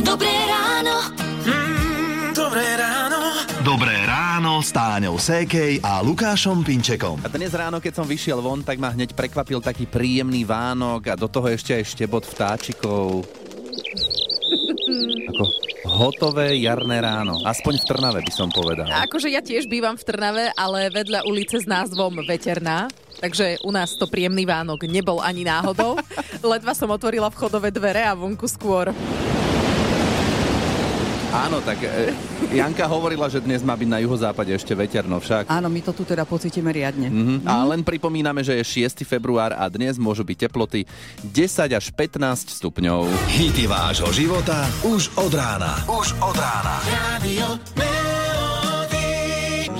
Dobré ráno. Dobré ráno. Dobré ráno s Táňou Sékej a Lukášom Pinčekom. A dnes ráno, keď som vyšiel von, tak ma hneď prekvapil taký príjemný Vánok a do toho ešte aj štebot vtáčikov. Ako hotové jarné ráno. Aspoň v Trnave by som povedal. Akože ja tiež bývam v Trnave, ale vedľa ulice s názvom Veterná. Takže u nás to príjemný Vánok nebol ani náhodou. Ledva som otvorila vchodové dvere a vonku skôr. Áno, tak e, Janka hovorila, že dnes má byť na juhozápade ešte veterno však. Áno, my to tu teda pocítime riadne. Mhm. A len pripomíname, že je 6. február a dnes môžu byť teploty 10 až 15 stupňov. Hity vášho života už od rána. Už od rána. Radio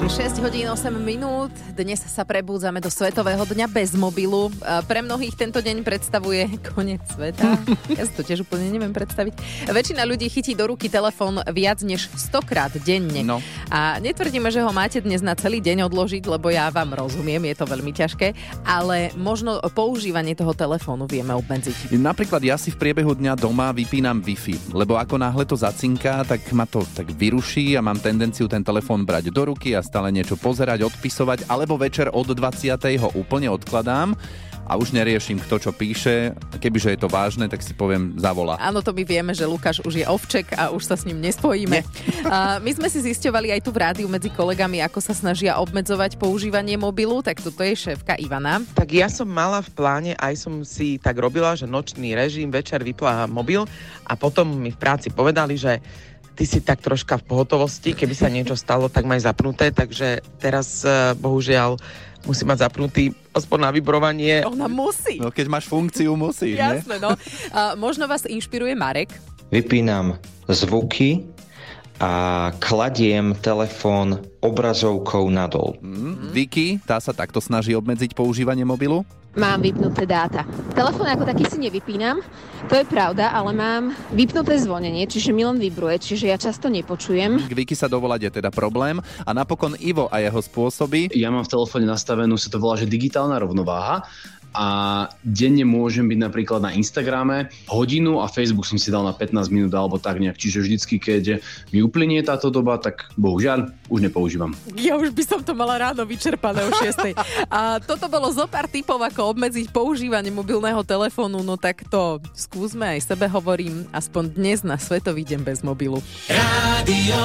6 hodín 8 minút. Dnes sa prebúdzame do Svetového dňa bez mobilu. A Pre mnohých tento deň predstavuje koniec sveta. Ja si to tiež úplne neviem predstaviť. Väčšina ľudí chytí do ruky telefón viac než 100 krát denne. No. A netvrdíme, že ho máte dnes na celý deň odložiť, lebo ja vám rozumiem, je to veľmi ťažké, ale možno používanie toho telefónu vieme obmedziť. Napríklad ja si v priebehu dňa doma vypínam Wi-Fi, lebo ako náhle to zacinká, tak ma to tak vyruší a mám tendenciu ten telefón brať do ruky a stále niečo pozerať, odpisovať, alebo večer od 20. ho úplne odkladám a už neriešim, kto čo píše. Kebyže je to vážne, tak si poviem zavolá. Áno, to my vieme, že Lukáš už je ovček a už sa s ním nespojíme. A my sme si zisťovali aj tu v rádiu medzi kolegami, ako sa snažia obmedzovať používanie mobilu, tak toto je šéfka Ivana. Tak ja som mala v pláne, aj som si tak robila, že nočný režim, večer vypla mobil a potom mi v práci povedali, že ty si tak troška v pohotovosti, keby sa niečo stalo, tak maj zapnuté, takže teraz eh, bohužiaľ musím mať zapnutý aspoň na vybrovanie. Ona musí. No keď máš funkciu, musíš, ne? Jasné, no. A možno vás inšpiruje Marek. vypínam zvuky a kladiem telefón obrazovkou nadol. Mm. Vicky, tá sa takto snaží obmedziť používanie mobilu. Mám vypnuté dáta. Telefón ako taký si nevypínam, to je pravda, ale mám vypnuté zvonenie, čiže mi len vibruje, čiže ja často nepočujem. K Vicky sa dovolať je teda problém a napokon Ivo a jeho spôsoby. Ja mám v telefóne nastavenú, sa to volá, že digitálna rovnováha a denne môžem byť napríklad na Instagrame hodinu a Facebook som si dal na 15 minút alebo tak nejak. Čiže vždycky, keď mi uplynie táto doba, tak bohužiaľ už nepoužívam. Ja už by som to mala ráno vyčerpané o 6. A toto bolo zo pár typov, ako obmedziť používanie mobilného telefónu, no tak to skúsme aj sebe hovorím, aspoň dnes na Svetový deň bez mobilu. Radio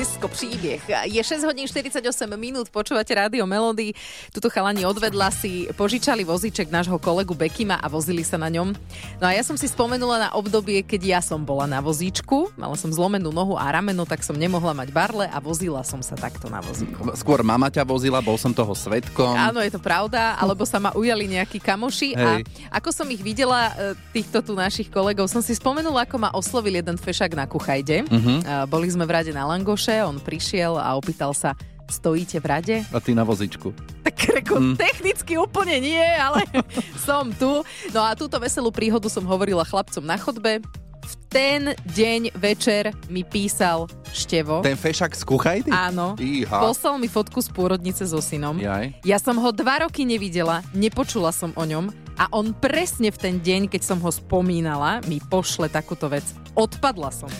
Disko príbeh. Je 6 hodín 48 minút, počúvate rádio Melody. Tuto chalani odvedla si požičali voziček nášho kolegu Bekima a vozili sa na ňom. No a ja som si spomenula na obdobie, keď ja som bola na vozíčku, mala som zlomenú nohu a rameno, tak som nemohla mať barle a vozila som sa takto na vozíku. Skôr mama ťa vozila, bol som toho svetkom. Áno, je to pravda, alebo sa ma ujali nejakí kamoši a Hej. ako som ich videla, e, týchto tu našich kolegov, som si spomenula, ako ma oslovil jeden fešák na Kuchajde. Uh-huh. Boli sme v rade na Langoše, on prišiel a opýtal sa, stojíte v rade? A ty na vozičku. Tak reko, mm. technicky úplne nie, ale som tu. No a túto veselú príhodu som hovorila chlapcom na chodbe. V ten deň večer mi písal Števo. Ten fešak z kuchajdy? Áno. Iha. Poslal mi fotku z pôrodnice so synom. Jaj. Ja som ho dva roky nevidela, nepočula som o ňom a on presne v ten deň, keď som ho spomínala, mi pošle takúto vec. Odpadla som.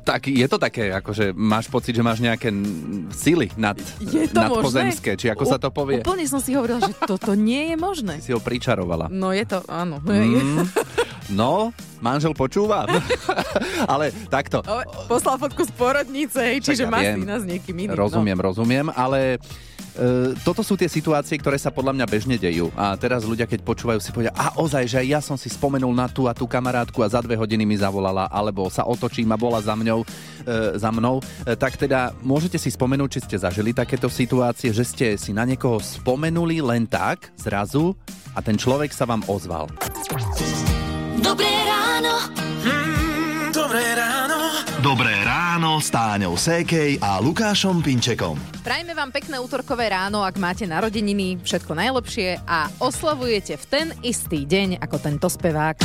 Tak je to také, akože máš pocit, že máš nejaké sily nad, Je to nadpozemské, či ako sa to povie. Úplne som si hovorila, že toto nie je možné. Si ho pričarovala. No je to, áno. Mm, no, manžel počúva. Ale takto. O, Poslal fotku z porodnice, hej, čiže ja má s niekým iným. Rozumiem, rozumiem, ale e, toto sú tie situácie, ktoré sa podľa mňa bežne dejú. A teraz ľudia, keď počúvajú, si povedia, a ozaj, že aj ja som si spomenul na tú a tú kamarátku a za dve hodiny mi zavolala, alebo sa otočím a bola za mňou, e, za mnou. E, tak teda môžete si spomenúť, či ste zažili takéto situácie, že ste si na niekoho spomenuli len tak, zrazu, a ten človek sa vám ozval. Dobré ráno. Dobré ráno. Dobré ráno s Táňou Sékej a Lukášom Pinčekom. Prajme vám pekné útorkové ráno, ak máte narodeniny, všetko najlepšie a oslavujete v ten istý deň ako tento spevák.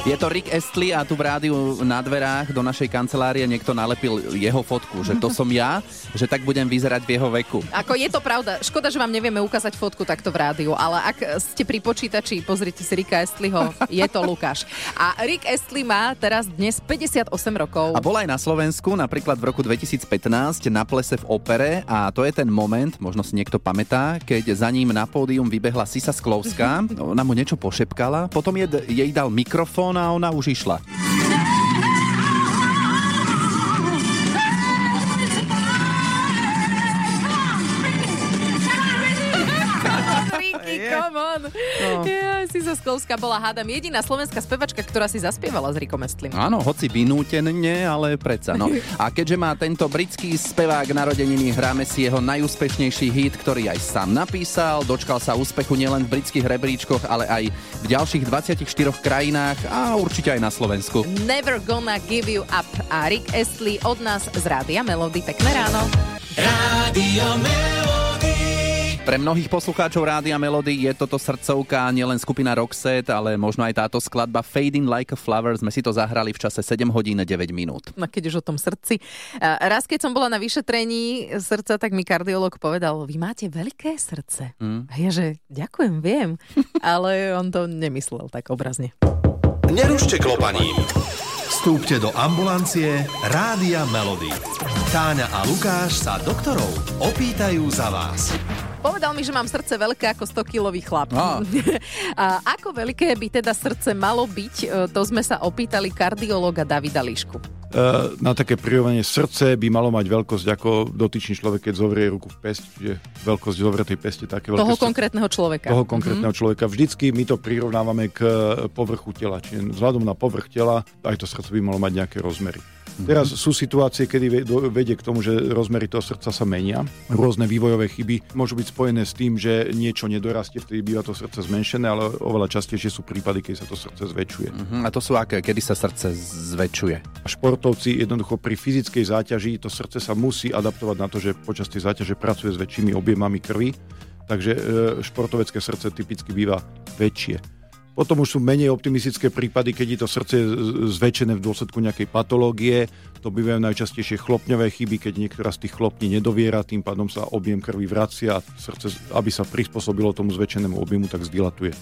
Je to Rick Astley a tu v rádiu na dverách do našej kancelárie niekto nalepil jeho fotku, že to som ja, že tak budem vyzerať v jeho veku. Ako je to pravda. Škoda, že vám nevieme ukázať fotku takto v rádiu, ale ak ste pri počítači, pozrite si Ricka Astleyho, je to Lukáš. A Rick Astley má teraz dnes 58 rokov. A bol aj na Slovensku, napríklad v roku 2015 na plese v opere a to je ten moment, možno si niekto pamätá, keď za ním na pódium vybehla Sisa Sklovská, ona mu niečo pošepkala, potom jej dal mikrofón a ona už išla. Ricky, come on. No. Ja, Sisa Sklovská bola, hádam, jediná slovenská spevačka, ktorá si zaspievala s Rickom Astlym. Áno, hoci vynútene, ale predsa. No. A keďže má tento britský spevák narodeniny, hráme si jeho najúspešnejší hit, ktorý aj sám napísal. Dočkal sa úspechu nielen v britských rebríčkoch, ale aj v ďalších 24 krajinách a určite aj na Slovensku. Never gonna give you up. A Rick Astley od nás z Rádia Melody. Pekné ráno. Rádio Melody. Pre mnohých poslucháčov Rádia Melody je toto srdcovka nielen skupina Roxette, ale možno aj táto skladba Fading Like a Flower. Sme si to zahrali v čase 7 hodín 9 minút. No keď už o tom srdci. Raz, keď som bola na vyšetrení srdca, tak mi kardiolog povedal, vy máte veľké srdce. Mm. A ja, že ďakujem, viem. Ale on to nemyslel tak obrazne. Nerušte klopaním. Vstúpte do ambulancie Rádia Melody. Táňa a Lukáš sa doktorov opýtajú za vás. Povedal mi, že mám srdce veľké ako 100-kilový chlap. Á. A ako veľké by teda srdce malo byť, e, to sme sa opýtali kardiológa Davida Lišku. E, na také prirovnanie srdce by malo mať veľkosť ako dotyčný človek, keď zovrie ruku v pest, čiže veľkosť zovretej peste, také veľké Toho srdce- konkrétneho človeka. toho konkrétneho človeka. Vždycky my to prirovnávame k povrchu tela, čiže vzhľadom na povrch tela aj to srdce by malo mať nejaké rozmery. Teraz sú situácie, kedy vedie k tomu, že rozmery toho srdca sa menia. Rôzne vývojové chyby môžu byť spojené s tým, že niečo nedorastie, vtedy býva to srdce zmenšené, ale oveľa častejšie sú prípady, keď sa to srdce zväčšuje. Mhm, A to sú aké? Kedy sa srdce zväčšuje? Športovci jednoducho pri fyzickej záťaži to srdce sa musí adaptovať na to, že počas tej záťaže pracuje s väčšími objemami krvi, takže e, športovecké srdce typicky býva väčšie. Potom už sú menej optimistické prípady, keď je to srdce zväčšené v dôsledku nejakej patológie. To bývajú najčastejšie chlopňové chyby, keď niektorá z tých chlopní nedoviera, tým pádom sa objem krvi vracia a srdce, aby sa prispôsobilo tomu zväčšenému objemu, tak zdilatuje,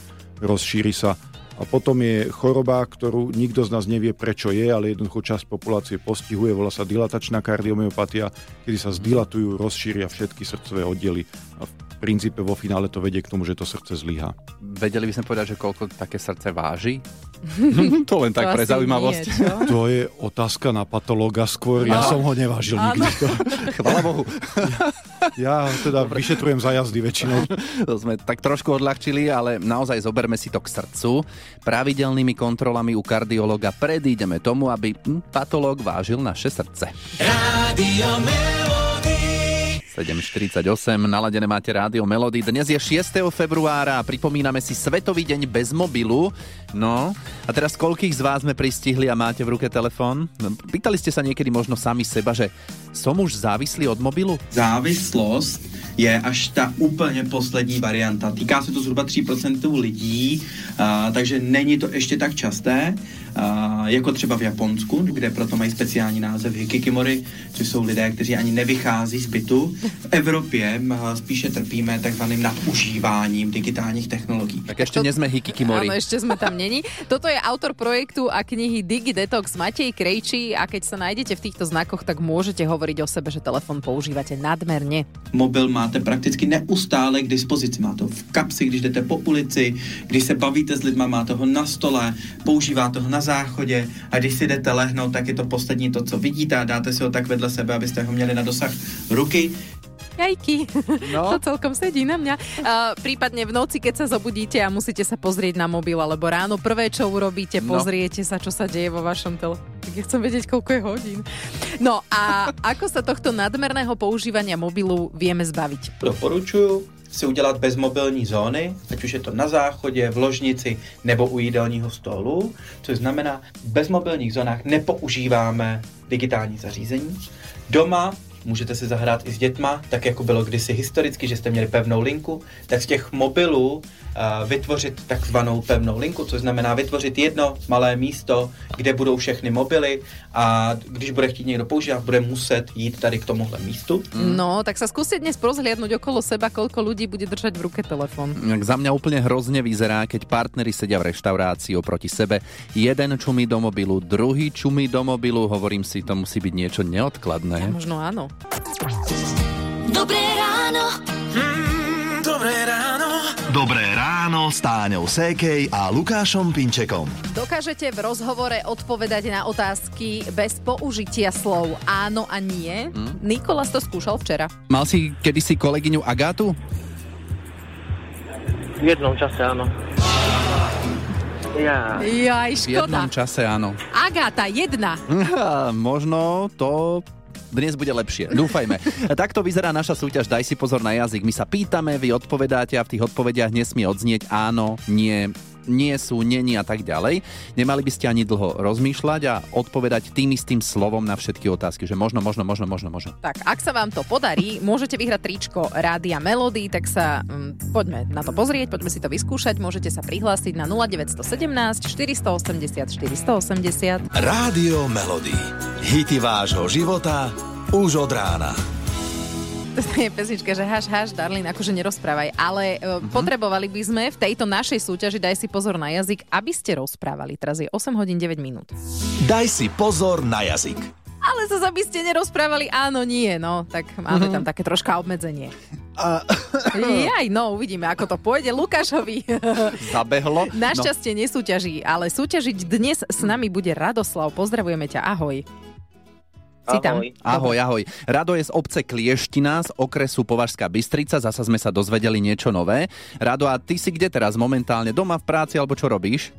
rozšíri sa. A potom je choroba, ktorú nikto z nás nevie, prečo je, ale jednoducho časť populácie postihuje, volá sa dilatačná kardiomyopatia, kedy sa zdilatujú, rozšíria všetky srdcové oddiely. A princípe vo finále to vedie k tomu, že to srdce zlyhá. Vedeli by sme povedať, že koľko také srdce váži? to len tak To pre zaujímavosť. nie? To je otázka na patológa skôr. Ja som ho nevážil nikdy. Chvala Bohu. Ja teda vyšetrujem za jazdy väčšinou. To sme tak trošku odľahčili, ale naozaj zoberme si to k srdcu. Pravidelnými kontrolami u kardiologa predídeme tomu, aby hm, patológ vážil naše srdce. Rádio Melody. 7.48, naladené máte rádio Melody. Dnes je 6. februára a pripomíname si Svetový deň bez mobilu. No, a teraz koľkých z vás sme pristihli a máte v ruke telefón? No, Pýtali ste sa niekedy možno sami seba, že som už závislý od mobilu? Závislost je až ta úplně poslední varianta. Týká se to zhruba 3% lidí, a, takže není to ještě tak časté, a, jako třeba v Japonsku, kde proto mají speciální název hikikimori, což jsou lidé, kteří ani nevychází z bytu. V Evropě spíše trpíme takzvaným nadužíváním digitálních technologií. Tak ešte nie sme hikikimori. Áno, ešte sme tam není. Toto je autor projektu a knihy Digi Detox Matej Krejčí a keď sa nájdete v týchto znakoch, tak môžete hovoriť o sebe, že telefon používate nadmerne. Mobil máte prakticky neustále k dispozici. Máte ho v kapsi, když jdete po ulici, když se bavíte s lidma, máte ho na stole, používáte ho na záchodě a když si jdete lehnout, tak je to poslední to, co vidíte a dáte si ho tak vedle sebe, abyste ho měli na dosah ruky. Jajky, No. to celkom sedí na mňa. Uh, prípadne v noci, keď sa zobudíte a musíte sa pozrieť na mobil, alebo ráno prvé, čo urobíte, No. pozriete sa, čo sa deje vo vašom tele. Tak ja chcem vedieť, koľko je hodín. No a ako sa tohto nadmerného používania mobilu vieme zbaviť? Doporučuju si udělat bezmobilní zóny, ať už je to na záchodě, v ložnici nebo u jídelního stolu, což znamená, v bezmobilních zónách nepoužíváme digitální zařízení. Doma můžete si zahrát i s dětma, tak jako bylo kdysi historicky, že jste měli pevnou linku, tak z těch mobilů uh, vytvořit takzvanou pevnou linku, což znamená vytvořit jedno malé místo, kde budou všechny mobily a když bude chtít někdo používat, bude muset jít tady k tomuhle místu. No, tak sa skúste dnes rozhliadnúť okolo seba, koľko ľudí bude držať v ruke telefón. Jak za mňa úplne hrozne vyzerá, keď partneri sedia v reštaurácii oproti sebe. Jeden čumí do mobilu, druhý čumí do mobilu. Hovorím si, to musí byť niečo neodkladné. Možno áno. Dobré ráno. Mm, dobré ráno. Dobré ráno s Táňou Sékej a Lukášom Pinčekom. Dokážete v rozhovore odpovedať na otázky bez použitia slov áno a nie? Hm? Nikolas to skúšal včera. Mal si kedysi kolegyňu Agátu? V jednom čase áno. Ja. Jaj, V jednom škoda. čase áno. Agáta, jedna. Možno to dnes bude lepšie. Dúfajme. Takto vyzerá naša súťaž Daj si pozor na jazyk. My sa pýtame, vy odpovedáte a v tých odpovediach nesmie odznieť áno, nie, nie sú, není a tak ďalej. Nemali by ste ani dlho rozmýšľať a odpovedať tým istým slovom na všetky otázky, že možno, možno, možno, možno, možno. Tak, ak sa vám to podarí, môžete vyhrať tričko Rádia Melody, tak sa mm, poďme na to pozrieť, poďme si to vyskúšať. Môžete sa prihlásiť na 0917 480 480. Rádio Melody. Hity vášho života už od rána. To je pesnička, že haš, haš, darling, akože nerozprávaj. Ale uh, potrebovali by sme v tejto našej súťaži, daj si pozor na jazyk, aby ste rozprávali. Teraz je 8 hodín 9 minút. Daj si pozor na jazyk. Ale zase, aby ste nerozprávali áno, nie, no. Tak máme tam také troška obmedzenie. Jaj, no, uvidíme, ako to pôjde Lukášovi. Zabehlo. Našťastie nesúťaží, ale súťažiť dnes s nami bude Radoslav. Pozdravujeme ťa, ahoj. Si tam? Ahoj, ahoj. Rado je z obce Klieština z okresu Považská Bystrica. Zasa sme sa dozvedeli niečo nové. Rado, a ty si kde teraz momentálne? Doma v práci alebo čo robíš?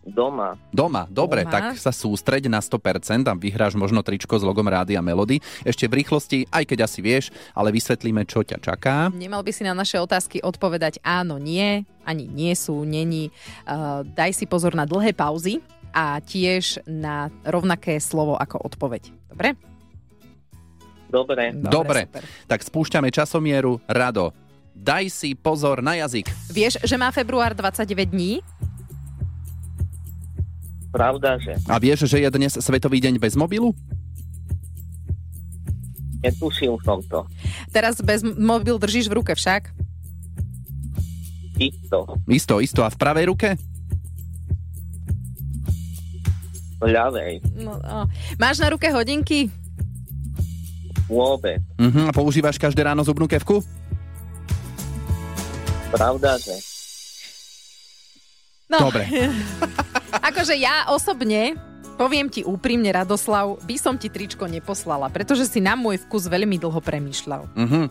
Doma. Doma, dobre, Doma. tak sa sústreď na 100% a vyhráš možno tričko s logom Rádia Melody. Ešte v rýchlosti, aj keď asi vieš, ale vysvetlíme, čo ťa čaká. Nemal by si na naše otázky odpovedať áno, nie, ani nie sú, není. Uh, daj si pozor na dlhé pauzy a tiež na rovnaké slovo ako odpoveď. Dobre? Dobre. Dobre, tak spúšťame časomieru. Rado, daj si pozor na jazyk. Vieš, že má február 29 dní? Pravda, že A vieš, že je dnes Svetový deň bez mobilu? netušil som to. Teraz bez mobil držíš v ruke však? Isto. Isto, isto. A v pravej ruke? Ľavej. No, no. Máš na ruke hodinky? Vôbec. Mhm, a používaš každé ráno zubnú kevku? Pravda, že No. Dobre. akože ja osobne, poviem ti úprimne, Radoslav, by som ti tričko neposlala, pretože si na môj vkus veľmi dlho premýšľal. Mhm.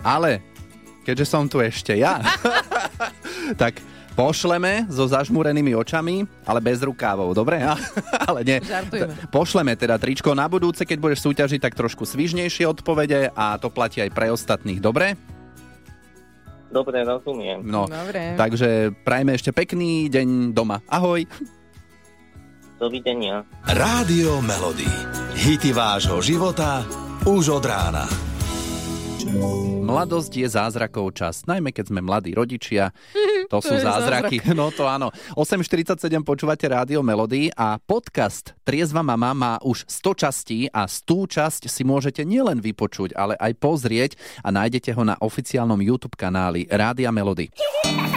Ale, keďže som tu ešte ja, tak pošleme so zažmúrenými očami, ale bez rukávov, dobre? ale nie. Žartujeme. Pošleme teda tričko na budúce, keď budeš súťažiť, tak trošku svižnejšie odpovede a to platí aj pre ostatných, dobre? dobre rozumiem. No, Dobre. takže prajme ešte pekný deň doma. Ahoj. Dovidenia. Rádio Melody. Hity vášho života už od rána. Mladosť je zázrakov čas, najmä keď sme mladí rodičia. To, To sú zázraky. No to áno. 8.47 počúvate Rádio Melody a podcast Triezva mama má už 100 častí a 100 časť si môžete nielen vypočuť, ale aj pozrieť a nájdete ho na oficiálnom YouTube kanáli Rádia Melody.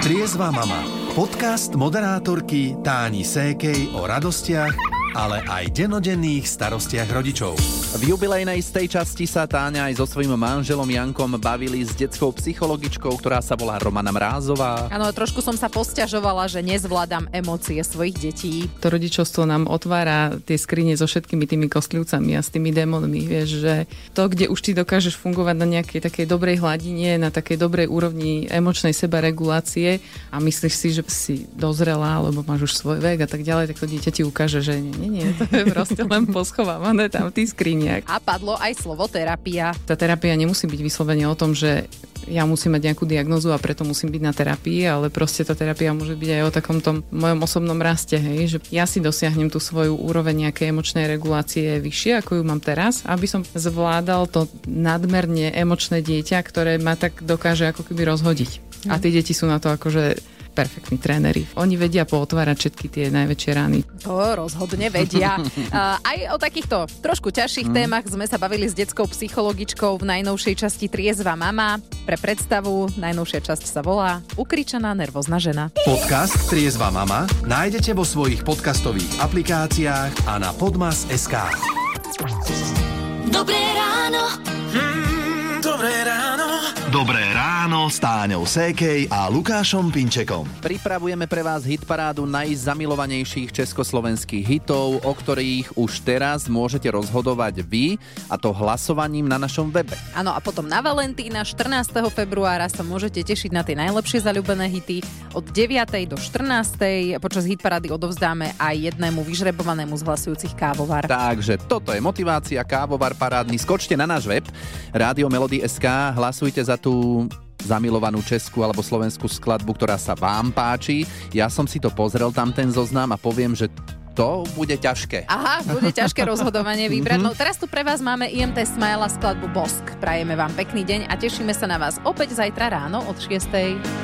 Triezva mama. Podcast moderátorky Táni Sékej o radostiach, ale aj denodenných starostiach rodičov. V jubilejnej z tej časti sa Táňa aj so svojím manželom Jankom bavili s detskou psychologičkou, ktorá sa volá Romana Mrázová. Áno, trošku som sa posťažovala, že nezvládam emócie svojich detí. To rodičovstvo nám otvára tie skrine so všetkými tými kostlivcami a s tými démonmi. Vieš, že to, kde už ty dokážeš fungovať na nejakej takej dobrej hladine, na takej dobrej úrovni emočnej sebaregulácie a myslíš si, že si dozrela, alebo máš už svoj vek a tak ďalej, tak to dieťa ti ukáže, že nie, nie, to je proste len poschovávané tam v tých skriniach. A padlo aj slovo terapia. Tá terapia nemusí byť vyslovene o tom, že ja musím mať nejakú diagnozu a preto musím byť na terapii, ale proste tá terapia môže byť aj o takom tom mojom osobnom raste, hej, že ja si dosiahnem tú svoju úroveň nejakej emočnej regulácie vyššie, ako ju mám teraz, aby som zvládal to nadmerne emočné dieťa, ktoré ma tak dokáže ako keby rozhodiť. A tie deti sú na to akože perfektní tréneri. Oni vedia pootvárať všetky tie najväčšie rány. To rozhodne vedia. Aj o takýchto trošku ťažších Mm. témach sme sa bavili s detskou psychologičkou v najnovšej časti Triezva mama. Pre predstavu, najnovšia časť sa volá Ukričaná nervózna žena. Podcast Triezva mama nájdete vo svojich podcastových aplikáciách a na podmas.sk. Dobré ráno. Dobré ráno. Dobré ráno s Táňou Sékej a Lukášom Pinčekom. Pripravujeme pre vás hitparádu najzamilovanejších československých hitov, o ktorých už teraz môžete rozhodovať vy, a to hlasovaním na našom webe. Áno, a potom na Valentína 14. februára sa môžete tešiť na tie najlepšie zaľúbené hity. Od 9. do 14. počas hitparády odovzdáme aj jednému vyžrebovanému z hlasujúcich kávovar. Takže toto je motivácia, kávovar parádny. Skočte na náš web Radio Melody SK, hlasujte za tú zamilovanú českú alebo slovenskú skladbu, ktorá sa vám páči. Ja som si to pozrel, tam ten zoznam a poviem, že to bude ťažké. Aha, bude ťažké rozhodovanie vybrať. Mhm. No teraz tu pre vás máme IMT Smile a skladbu Bosk. Prajeme vám pekný deň a tešíme sa na vás opäť zajtra ráno od 6.